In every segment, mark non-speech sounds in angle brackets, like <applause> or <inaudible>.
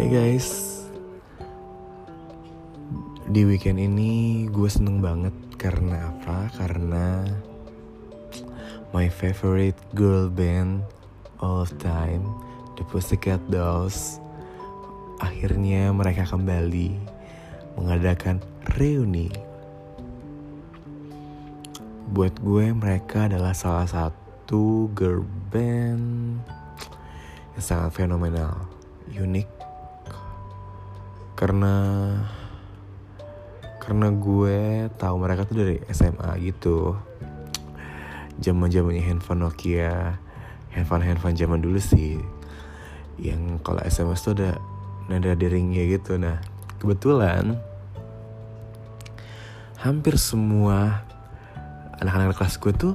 Hey guys, di weekend ini gue seneng banget karena apa? Karena my favorite girl band all time, The Pussycat Dolls, akhirnya mereka kembali mengadakan reuni. Buat gue mereka adalah salah satu girl band yang sangat fenomenal, unik karena karena gue tahu mereka tuh dari SMA gitu. Zaman zamannya handphone Nokia handphone handphone zaman dulu sih yang kalau SMS tuh ada nada deringnya gitu. Nah kebetulan hampir semua anak-anak kelas gue tuh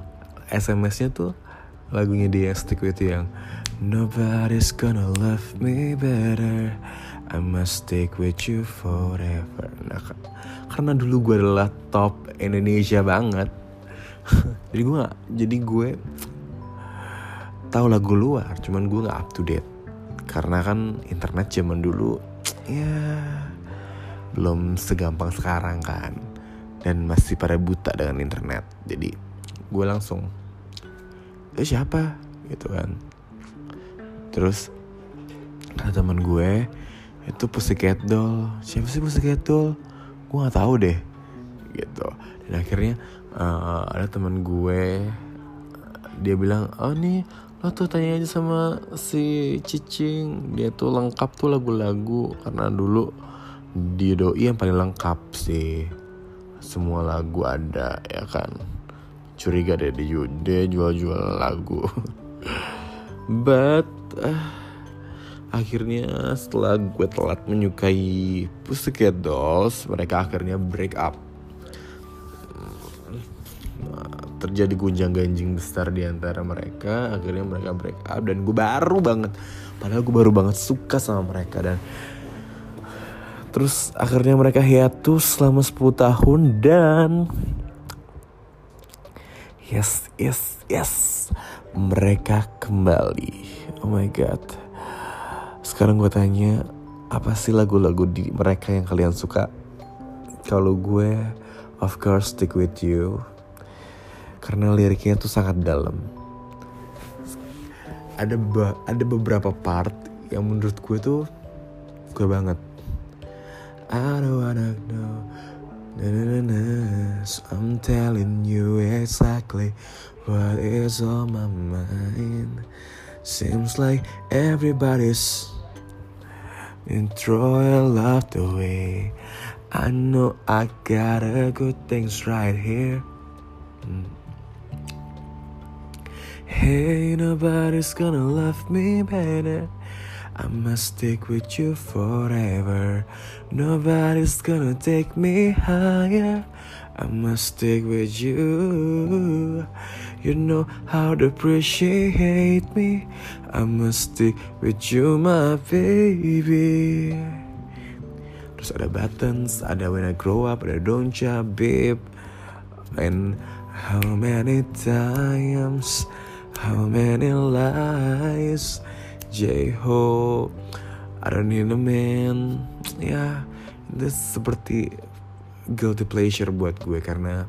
SMS-nya tuh lagunya dia stick with yang Nobody's gonna love me better. I must stick with you forever. Nah karena dulu gue adalah top Indonesia banget. <laughs> Jadi gue gak, Jadi gue tahu lagu luar Cuman gue gak up to date. Karena kan internet zaman dulu Ya Belum segampang sekarang kan. Dan masih pada buta dengan internet. Jadi gue langsung Eh siapa? Gitu kan terus kata teman gue itu Pussycat Doll siapa sih Pussycat Doll gue nggak tahu deh gitu. Dan akhirnya uh, ada teman gue dia bilang oh nih lo tuh tanya aja sama si Cicing. Dia tuh lengkap tuh lagu-lagu. Karena dulu di doi yang paling lengkap sih semua lagu ada ya kan? Curiga deh dia jual-jual lagu. <laughs> But uh, akhirnya setelah gue telat menyukai Pussycat Dolls mereka akhirnya break up. Nah, terjadi gunjang ganjing besar di antara mereka akhirnya mereka break up dan gue baru banget padahal gue baru banget suka sama mereka dan terus akhirnya mereka hiatus selama 10 tahun dan yes yes yes mereka kembali. Oh my god. Sekarang gue tanya apa sih lagu-lagu di mereka yang kalian suka? Kalau gue of course stick with you. Karena liriknya tuh sangat dalam. Ada ba ada beberapa part yang menurut gue tuh gue banget. I don't wanna know I'm telling you exactly what is on my mind Seems like everybody's been throwing love away. I know I got a good things right here. Mm. Hey, nobody's gonna love me better. I must stick with you forever. Nobody's gonna take me higher. I must stick with you. You know how to appreciate me. I must stick with you, my baby. Terus ada buttons, ada when I grow up, ada don't ya, babe. And how many times, how many lies, J-Ho, I don't need a man. <tsk> Ya, itu seperti guilty pleasure buat gue karena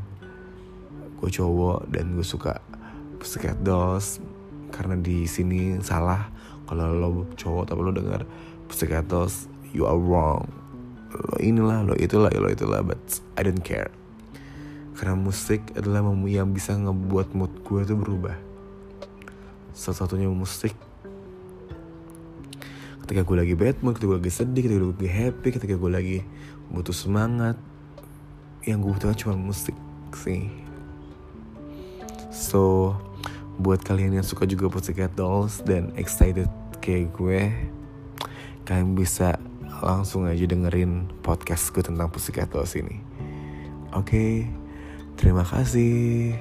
gue cowok dan gue suka Pussycat Dolls. Karena di sini salah kalau lo cowok tapi lo dengar Pussycat Dolls you are wrong. Lo inilah lo itulah lo itulah but I don't care. Karena musik adalah yang bisa ngebuat mood gue tuh berubah. Satu-satunya musik ketika gue lagi bad mood, ketika gue lagi sedih, ketika gue lagi happy, ketika gue lagi butuh semangat, yang gue butuhkan cuma musik sih. So buat kalian yang suka juga Pussycat Dolls dan excited kayak gue kalian bisa langsung aja dengerin podcast gue tentang Pussycat Dolls ini. Oke okay, terima kasih